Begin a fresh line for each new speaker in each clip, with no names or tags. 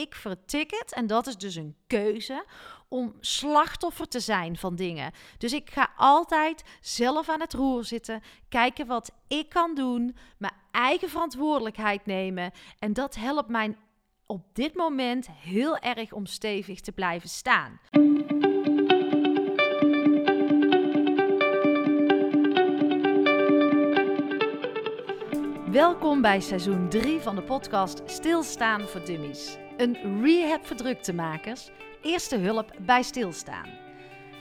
ik vertik het, en dat is dus een keuze, om slachtoffer te zijn van dingen. Dus ik ga altijd zelf aan het roer zitten, kijken wat ik kan doen, mijn eigen verantwoordelijkheid nemen. En dat helpt mij op dit moment heel erg om stevig te blijven staan. Welkom bij seizoen 3 van de podcast Stilstaan voor Dummies. Een rehab voor druktemakers, eerste hulp bij stilstaan.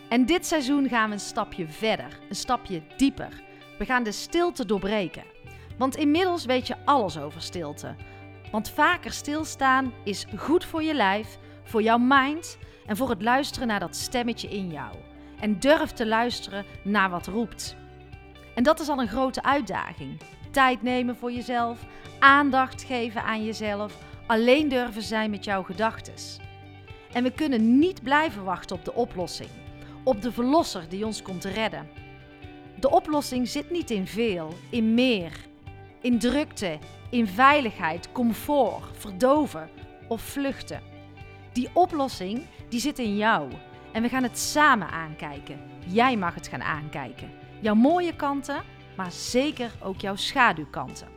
En dit seizoen gaan we een stapje verder, een stapje dieper. We gaan de stilte doorbreken. Want inmiddels weet je alles over stilte. Want vaker stilstaan is goed voor je lijf, voor jouw mind en voor het luisteren naar dat stemmetje in jou. En durf te luisteren naar wat roept. En dat is al een grote uitdaging. Tijd nemen voor jezelf, aandacht geven aan jezelf, alleen durven zijn met jouw gedachten. En we kunnen niet blijven wachten op de oplossing, op de verlosser die ons komt redden. De oplossing zit niet in veel, in meer, in drukte, in veiligheid, comfort, verdoven of vluchten. Die oplossing die zit in jou en we gaan het samen aankijken. Jij mag het gaan aankijken. Jouw mooie kanten, maar zeker ook jouw schaduwkanten.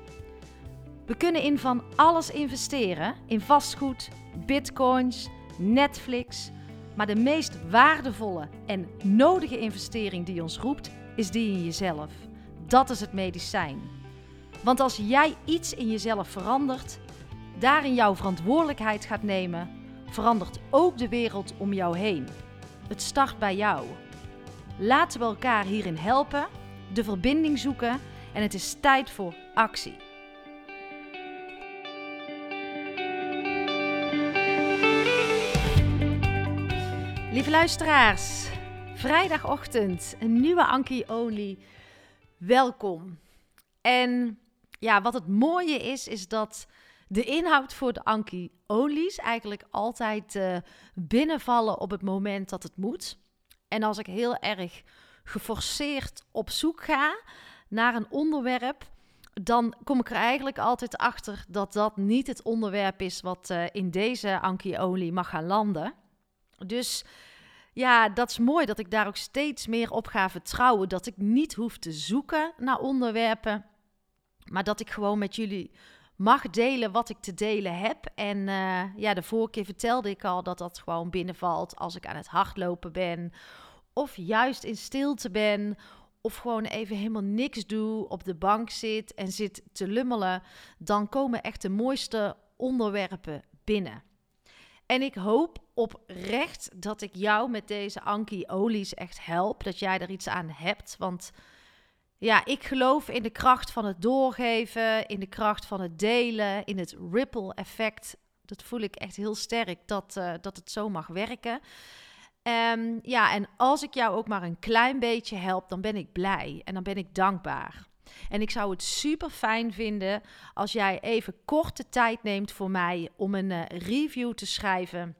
We kunnen in van alles investeren: in vastgoed, bitcoins, Netflix. Maar de meest waardevolle en nodige investering die ons roept, is die in jezelf. Dat is het medicijn. Want als jij iets in jezelf verandert, daarin jouw verantwoordelijkheid gaat nemen, verandert ook de wereld om jou heen. Het start bij jou. Laten we elkaar hierin helpen, de verbinding zoeken en het is tijd voor actie. Lieve luisteraars, vrijdagochtend, een nieuwe Anki Only. Welkom. En ja, wat het mooie is, is dat de inhoud voor de Anki Only's eigenlijk altijd uh, binnenvallen op het moment dat het moet. En als ik heel erg geforceerd op zoek ga naar een onderwerp, dan kom ik er eigenlijk altijd achter dat dat niet het onderwerp is wat uh, in deze Anki Only mag gaan landen. Dus ja, dat is mooi dat ik daar ook steeds meer op ga vertrouwen. Dat ik niet hoef te zoeken naar onderwerpen, maar dat ik gewoon met jullie mag delen wat ik te delen heb. En uh, ja, de vorige keer vertelde ik al dat dat gewoon binnenvalt als ik aan het hardlopen ben. Of juist in stilte ben. Of gewoon even helemaal niks doe, op de bank zit en zit te lummelen. Dan komen echt de mooiste onderwerpen binnen. En ik hoop oprecht dat ik jou met deze Anki-olies echt help. Dat jij er iets aan hebt. Want ja, ik geloof in de kracht van het doorgeven, in de kracht van het delen, in het ripple effect. Dat voel ik echt heel sterk dat, uh, dat het zo mag werken. Um, ja, en als ik jou ook maar een klein beetje help, dan ben ik blij en dan ben ik dankbaar. En ik zou het super fijn vinden als jij even korte tijd neemt voor mij om een uh, review te schrijven.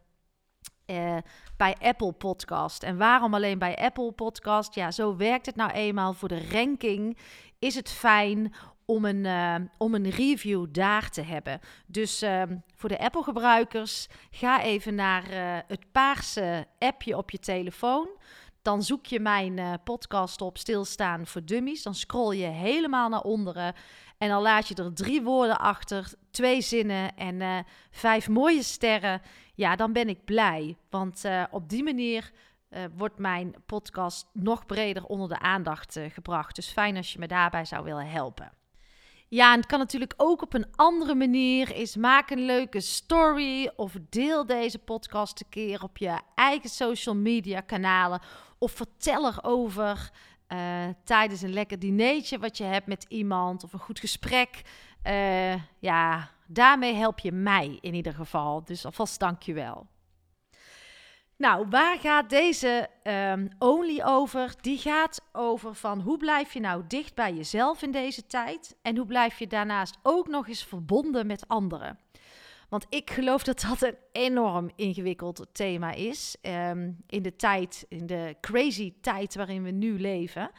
Uh, bij Apple Podcast. En waarom alleen bij Apple Podcast? Ja, zo werkt het nou eenmaal. Voor de ranking is het fijn om een, uh, om een review daar te hebben. Dus uh, voor de Apple-gebruikers, ga even naar het paarse appje op je telefoon. Dan zoek je mijn uh, podcast op Stilstaan voor Dummies. Dan scroll je helemaal naar onderen. En dan laat je er drie woorden achter, twee zinnen en uh, vijf mooie sterren. Ja, dan ben ik blij. Want uh, op die manier wordt mijn podcast nog breder onder de aandacht gebracht. Dus fijn als je me daarbij zou willen helpen. Ja, en het kan natuurlijk ook op een andere manier. Is maak een leuke story of deel deze podcast een keer op je eigen social media kanalen. Of vertel erover uh, tijdens een lekker dinertje wat je hebt met iemand of een goed gesprek. Uh, ja, daarmee help je mij in ieder geval. Dus alvast dank je wel. Nou, waar gaat deze um, only over? Die gaat over van hoe blijf je nou dicht bij jezelf in deze tijd en hoe blijf je daarnaast ook nog eens verbonden met anderen. Want ik geloof dat dat een enorm ingewikkeld thema is um, in de tijd, in de crazy tijd waarin we nu leven.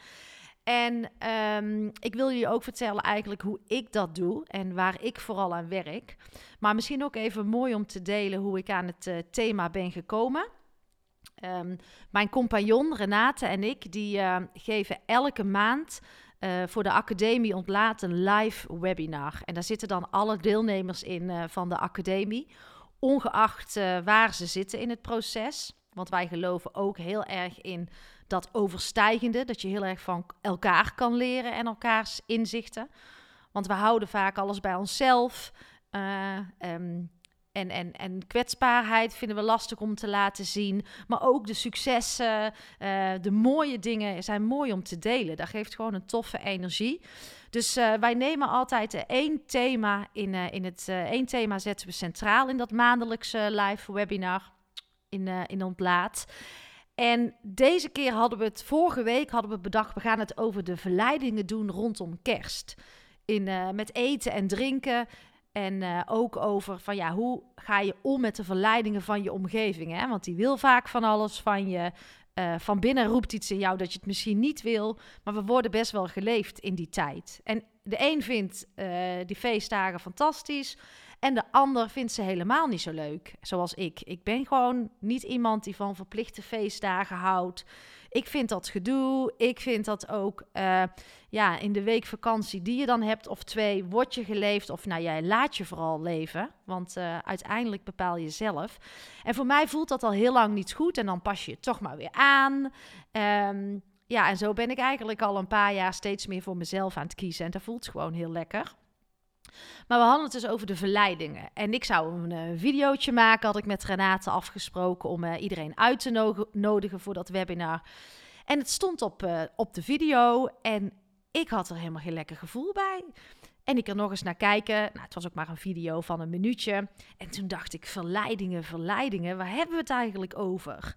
En ehm, ik wil jullie ook vertellen eigenlijk hoe ik dat doe en waar ik vooral aan werk. Maar misschien ook even mooi om te delen hoe ik aan het uh, thema ben gekomen. Um, mijn compagnon Renate en ik, die uh, geven elke maand uh, voor de Academie Ontlaat een live webinar. En daar zitten dan alle deelnemers in uh, van de Academie, ongeacht waar ze zitten in het proces. Want wij geloven ook heel erg in dat overstijgende, dat je heel erg van elkaar kan leren en elkaars inzichten. Want we houden vaak alles bij onszelf. Um, en, en, en kwetsbaarheid vinden we lastig om te laten zien. Maar ook de successen, uh, de mooie dingen zijn mooi om te delen. Dat geeft gewoon een toffe energie. Dus uh, wij nemen altijd één thema in, in het één thema zetten we centraal in dat maandelijkse live webinar in, in Ontlaat. En deze keer hadden we het, vorige week hadden we bedacht, we gaan het over de verleidingen doen rondom kerst. In, met eten en drinken. En uh, ook over van ja, hoe ga je om met de verleidingen van je omgeving? Hè? Want die wil vaak van alles van je. Uh, van binnen roept iets in jou dat je het misschien niet wil. Maar we worden best wel geleefd in die tijd. En de een vindt die feestdagen fantastisch. En de ander vindt ze helemaal niet zo leuk, zoals ik. Ik ben gewoon niet iemand die van verplichte feestdagen houdt. Ik vind dat gedoe. Ik vind dat ook uh, ja, in de week vakantie die je dan hebt, of twee, word je geleefd. Of nou, jij laat je vooral leven. Want uh, uiteindelijk bepaal je zelf. En voor mij voelt dat al heel lang niet goed. En dan pas je het toch maar weer aan. Um, ja, en zo ben ik eigenlijk al een paar jaar steeds meer voor mezelf aan het kiezen. En dat voelt gewoon heel lekker. Maar we hadden het dus over de verleidingen. En ik zou een uh, videootje maken, had ik met Renate afgesproken om uh, iedereen uit te no nodigen voor dat webinar. En het stond op, uh, op de video en ik had er helemaal geen lekker gevoel bij. En ik er nog eens naar kijken. Nou, het was ook maar een video van een minuutje. En toen dacht ik, verleidingen, verleidingen, waar hebben we het eigenlijk over?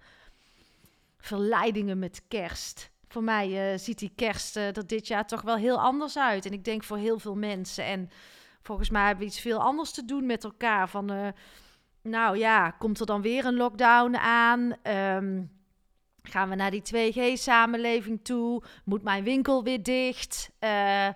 Verleidingen met kerst. Voor mij ziet die kerst er dit jaar toch wel heel anders uit. En ik denk voor heel veel mensen. En volgens mij hebben we iets veel anders te doen met elkaar. Van, uh, nou ja, komt er dan weer een lockdown aan? Um, gaan we naar die 2G-samenleving toe? Moet mijn winkel weer dicht? Uh, uh,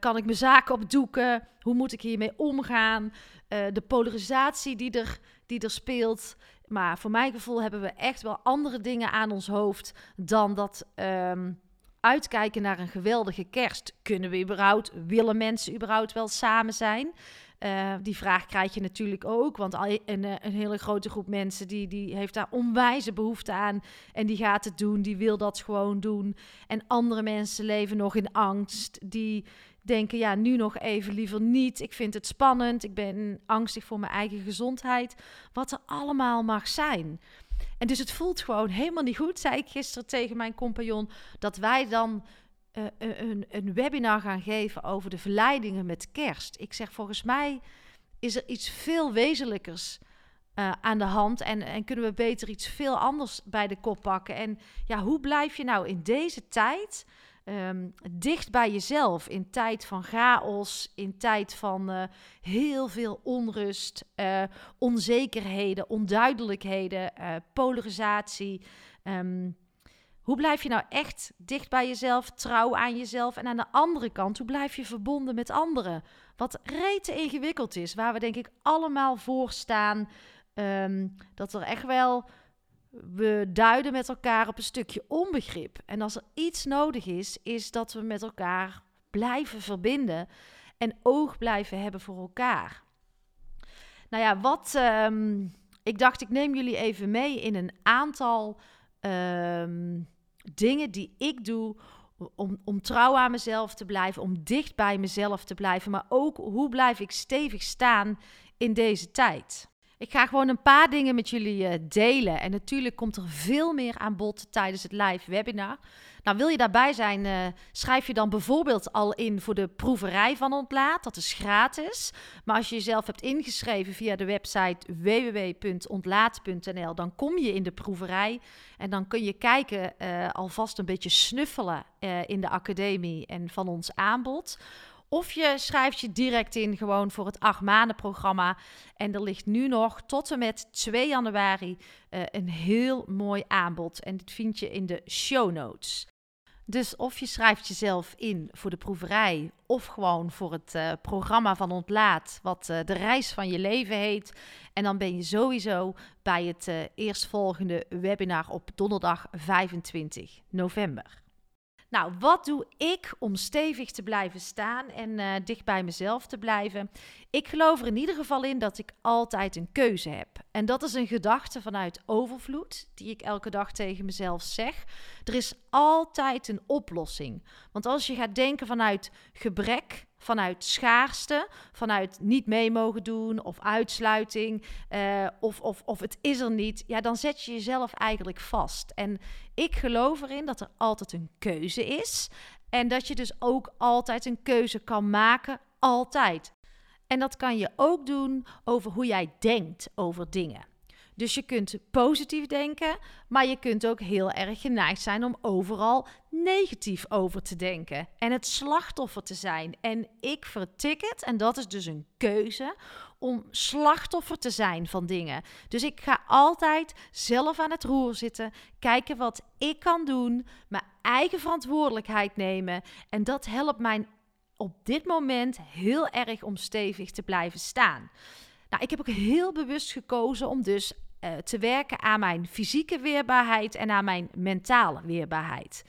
kan ik mijn zaken opdoeken? Hoe moet ik hiermee omgaan? de polarisatie die er, die er speelt. Maar voor mijn gevoel hebben we echt wel andere dingen aan ons hoofd dan dat. Um, uitkijken naar een geweldige kerst. Kunnen we überhaupt, willen mensen überhaupt wel samen zijn? Uh, die vraag krijg je natuurlijk ook, want een, eh, een, hele grote groep mensen die, die heeft daar onwijze behoefte aan en die gaat het doen, die wil dat gewoon doen. En andere mensen leven nog in angst, die denken ja, nu nog even liever niet. Ik vind het spannend, ik ben angstig voor mijn eigen gezondheid. Wat er allemaal mag zijn. En dus het voelt gewoon helemaal niet goed, zei ik gisteren tegen mijn compagnon, dat wij dan uh, een, een webinar gaan geven over de verleidingen met kerst. Ik zeg, volgens mij is er iets veel wezenlijkers uh, aan de hand en, en kunnen we beter iets veel anders bij de kop pakken. En ja, hoe blijf je nou in deze tijd um, dicht bij jezelf in tijd van chaos, in tijd van uh, heel veel onrust, uh, onzekerheden, onduidelijkheden, uh, polarisatie. Um, hoe blijf je nou echt dicht bij jezelf, trouw aan jezelf? En aan de andere kant, hoe blijf je verbonden met anderen? Wat rete ingewikkeld is, waar we denk ik allemaal voor staan. Um, dat er echt wel we duiden met elkaar op een stukje onbegrip. En als er iets nodig is, is dat we met elkaar blijven verbinden en oog blijven hebben voor elkaar. Nou ja, wat. Um, ik dacht, ik neem jullie even mee in een aantal um, dingen die ik doe. Om, om trouw aan mezelf te blijven, om dicht bij mezelf te blijven, maar ook hoe blijf ik stevig staan in deze tijd. Ik ga gewoon een paar dingen met jullie uh, delen. En natuurlijk komt er veel meer aan bod tijdens het live webinar. Nou, wil je daarbij zijn, uh, schrijf je dan bijvoorbeeld al in voor de proeverij van Ontlaat. Dat is gratis. Maar als je jezelf hebt ingeschreven via de website www.ontlaat.nl, dan kom je in de proeverij. En dan kun je kijken, uh, alvast een beetje snuffelen in de academie en van ons aanbod. Of je schrijft je direct in gewoon voor het acht maanden programma. En er ligt nu nog tot en met 2 januari uh, een heel mooi aanbod. En dit vind je in de show notes. Dus of je schrijft jezelf in voor de proeverij of gewoon voor het uh, programma van Ontlaat, wat uh, de reis van je leven heet. En dan ben je sowieso bij het eerstvolgende webinar op donderdag 25 november. Nou, wat doe ik om stevig te blijven staan en uh, dicht bij mezelf te blijven? Ik geloof er in ieder geval in dat ik altijd een keuze heb. En dat is een gedachte vanuit overvloed, die ik elke dag tegen mezelf zeg. Er is altijd een oplossing. Want als je gaat denken vanuit gebrek, vanuit schaarste, vanuit niet mee mogen doen of uitsluiting uh, of, of, of het is er niet, ja, dan zet je jezelf eigenlijk vast. En ik geloof erin dat er altijd een keuze is en dat je dus ook altijd een keuze kan maken, altijd. En dat kan je ook doen over hoe jij denkt over dingen. Dus je kunt positief denken, maar je kunt ook heel erg geneigd zijn om overal negatief over te denken en het slachtoffer te zijn. En ik vertik het, en dat is dus een keuze, om slachtoffer te zijn van dingen. Dus ik ga altijd zelf aan het roer zitten, kijken wat ik kan doen, mijn eigen verantwoordelijkheid nemen. En dat helpt mij op dit moment heel erg om stevig te blijven staan. Nou, ik heb ook heel bewust gekozen om dus uh, te werken aan mijn fysieke weerbaarheid en aan mijn mentale weerbaarheid.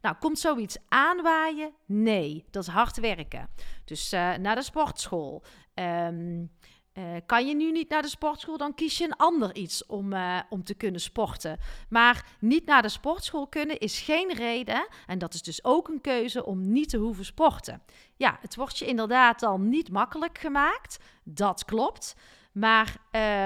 Nou, komt zoiets aanwaaien? Nee, dat is hard werken. Dus uh, naar de sportschool. Um, uh, kan je nu niet naar de sportschool, dan kies je een ander iets om, om te kunnen sporten. Maar niet naar de sportschool kunnen is geen reden, en dat is dus ook een keuze om niet te hoeven sporten. Ja, het wordt je inderdaad dan niet makkelijk gemaakt, dat klopt. Maar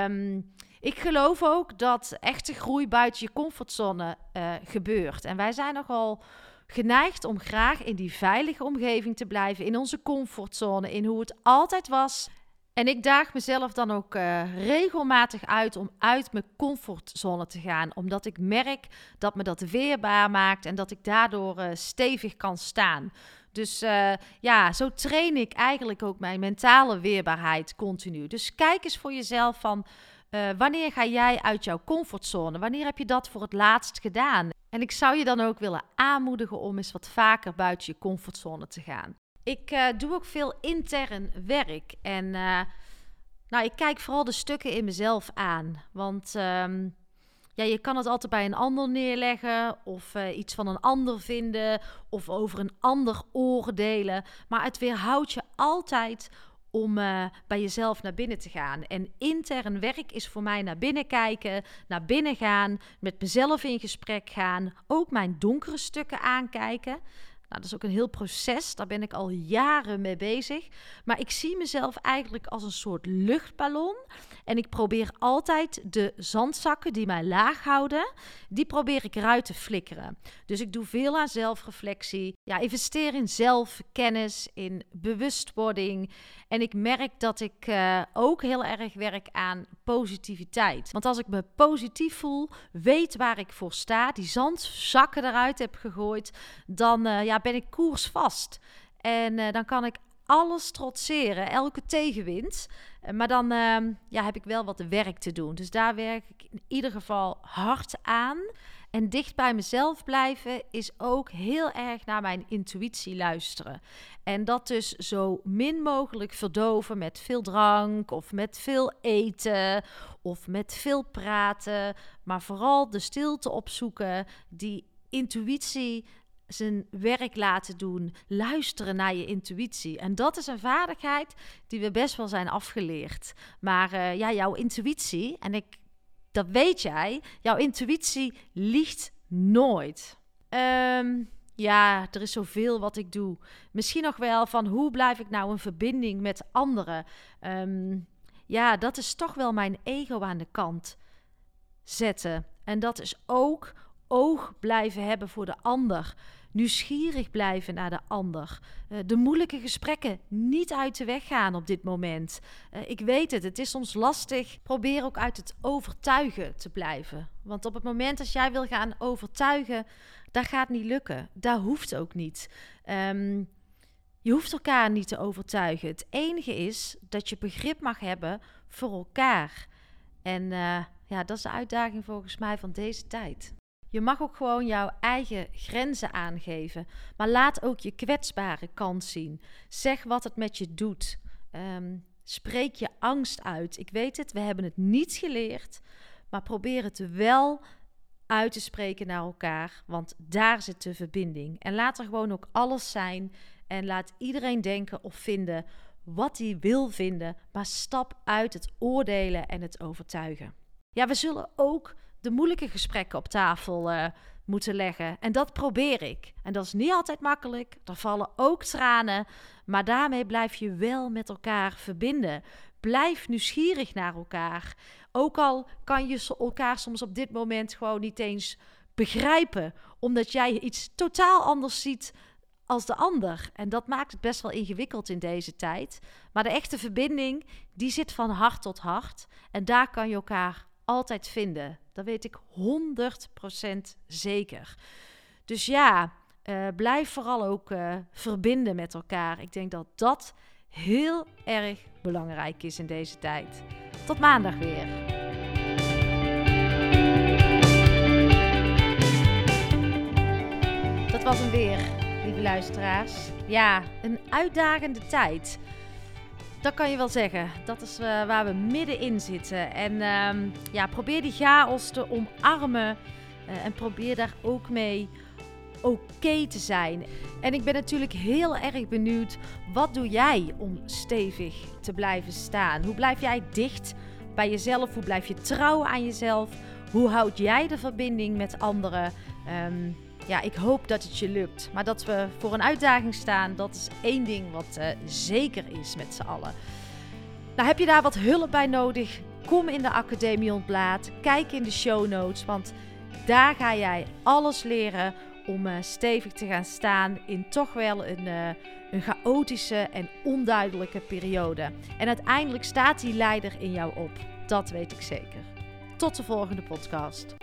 um, ik geloof ook dat echte groei buiten je comfortzone uh, gebeurt. En wij zijn nogal geneigd om graag in die veilige omgeving te blijven, in onze comfortzone, in hoe het altijd was. En ik daag mezelf dan ook uh, regelmatig uit om uit mijn comfortzone te gaan, omdat ik merk dat me dat weerbaar maakt en dat ik daardoor uh, stevig kan staan. Dus ja, zo train ik eigenlijk ook mijn mentale weerbaarheid continu. Dus kijk eens voor jezelf van uh, wanneer ga jij uit jouw comfortzone? Wanneer heb je dat voor het laatst gedaan? En ik zou je dan ook willen aanmoedigen om eens wat vaker buiten je comfortzone te gaan. Ik uh, doe ook veel intern werk. En uh, nou, ik kijk vooral de stukken in mezelf aan. Want um, ja, je kan het altijd bij een ander neerleggen. Of iets van een ander vinden. Of over een ander oordelen. Maar het weerhoudt je altijd om uh, bij jezelf naar binnen te gaan. En intern werk is voor mij naar binnen kijken, naar binnen gaan, met mezelf in gesprek gaan, ook mijn donkere stukken aankijken. Nou, dat is ook een heel proces, daar ben ik al jaren mee bezig. Maar ik zie mezelf eigenlijk als een soort luchtballon. En ik probeer altijd de zandzakken die mij laag houden, die probeer ik eruit te flikkeren. Dus ik doe veel aan zelfreflectie. Ja, investeer in zelfkennis, in bewustwording. En ik merk dat ik uh, ook heel erg werk aan positiviteit. Want als ik me positief voel, weet waar ik voor sta, die zandzakken eruit heb gegooid, dan uh, ja, ben ik koersvast. En uh, dan kan ik alles trotseren, elke tegenwind. Maar dan uh, ja, heb ik wel wat werk te doen. Dus daar werk ik in ieder geval hard aan. En dicht bij mezelf blijven is ook heel erg naar mijn intuïtie luisteren. En dat dus zo min mogelijk verdoven met veel drank of met veel eten of met veel praten. Maar vooral de stilte opzoeken, die intuïtie zijn werk laten doen, luisteren naar je intuïtie. En dat is een vaardigheid die we best wel zijn afgeleerd. Maar uh, ja, jouw intuïtie, en ik, dat weet jij, jouw intuïtie liegt nooit. Um, ja, er is zoveel wat ik doe. Misschien nog wel van hoe blijf ik nou in verbinding met anderen. Um, ja, dat is toch wel mijn ego aan de kant zetten. En dat is ook oog blijven hebben voor de ander nieuwsgierig blijven naar de ander. Uh, de moeilijke gesprekken niet uit de weg gaan op dit moment. Uh, ik weet het, het is soms lastig. Probeer ook uit het overtuigen te blijven. Want op het moment dat jij wil gaan overtuigen, dat gaat niet lukken. Dat hoeft ook niet. Um, je hoeft elkaar niet te overtuigen. Het enige is dat je begrip mag hebben voor elkaar. En uh, ja, dat is de uitdaging volgens mij van deze tijd. Je mag ook gewoon jouw eigen grenzen aangeven. Maar laat ook je kwetsbare kant zien. Zeg wat het met je doet. Um, spreek je angst uit. Ik weet het, we hebben het niet geleerd. Maar probeer het wel uit te spreken naar elkaar. Want daar zit de verbinding. En laat er gewoon ook alles zijn. En laat iedereen denken of vinden wat hij wil vinden. Maar stap uit het oordelen en het overtuigen. Ja, we zullen ook de moeilijke gesprekken op tafel uh, moeten leggen. En dat probeer ik. En dat is niet altijd makkelijk. Er vallen ook tranen. Maar daarmee blijf je wel met elkaar verbinden. Blijf nieuwsgierig naar elkaar. Ook al kan je elkaar soms op dit moment gewoon niet eens begrijpen, omdat jij iets totaal anders ziet als de ander. En dat maakt het best wel ingewikkeld in deze tijd. Maar de echte verbinding, die zit van hart tot hart. En daar kan je elkaar altijd vinden. Dat weet ik 100% zeker. Dus ja, uh, blijf vooral ook uh, verbinden met elkaar. Ik denk dat dat heel erg belangrijk is in deze tijd. Tot maandag weer. Dat was hem weer, lieve luisteraars. Ja, een uitdagende tijd. Dat kan je wel zeggen. Dat is uh, waar we middenin zitten. En um, ja, probeer die chaos te omarmen. Uh, en probeer daar ook mee oké te zijn. En ik ben natuurlijk heel erg benieuwd. Wat doe jij om stevig te blijven staan? Hoe blijf jij dicht bij jezelf? Hoe blijf je trouw aan jezelf? Hoe houd jij de verbinding met anderen? Um, ja, ik hoop dat het je lukt. Maar dat we voor een uitdaging staan, dat is één ding wat uh, zeker is met z'n allen. Nou, heb je daar wat hulp bij nodig? Kom in de Academie Ontblaad. Kijk in de show notes, want daar ga jij alles leren om uh, stevig te gaan staan in toch wel een, uh, een chaotische en onduidelijke periode. En uiteindelijk staat die leider in jou op. Dat weet ik zeker. Tot de volgende podcast.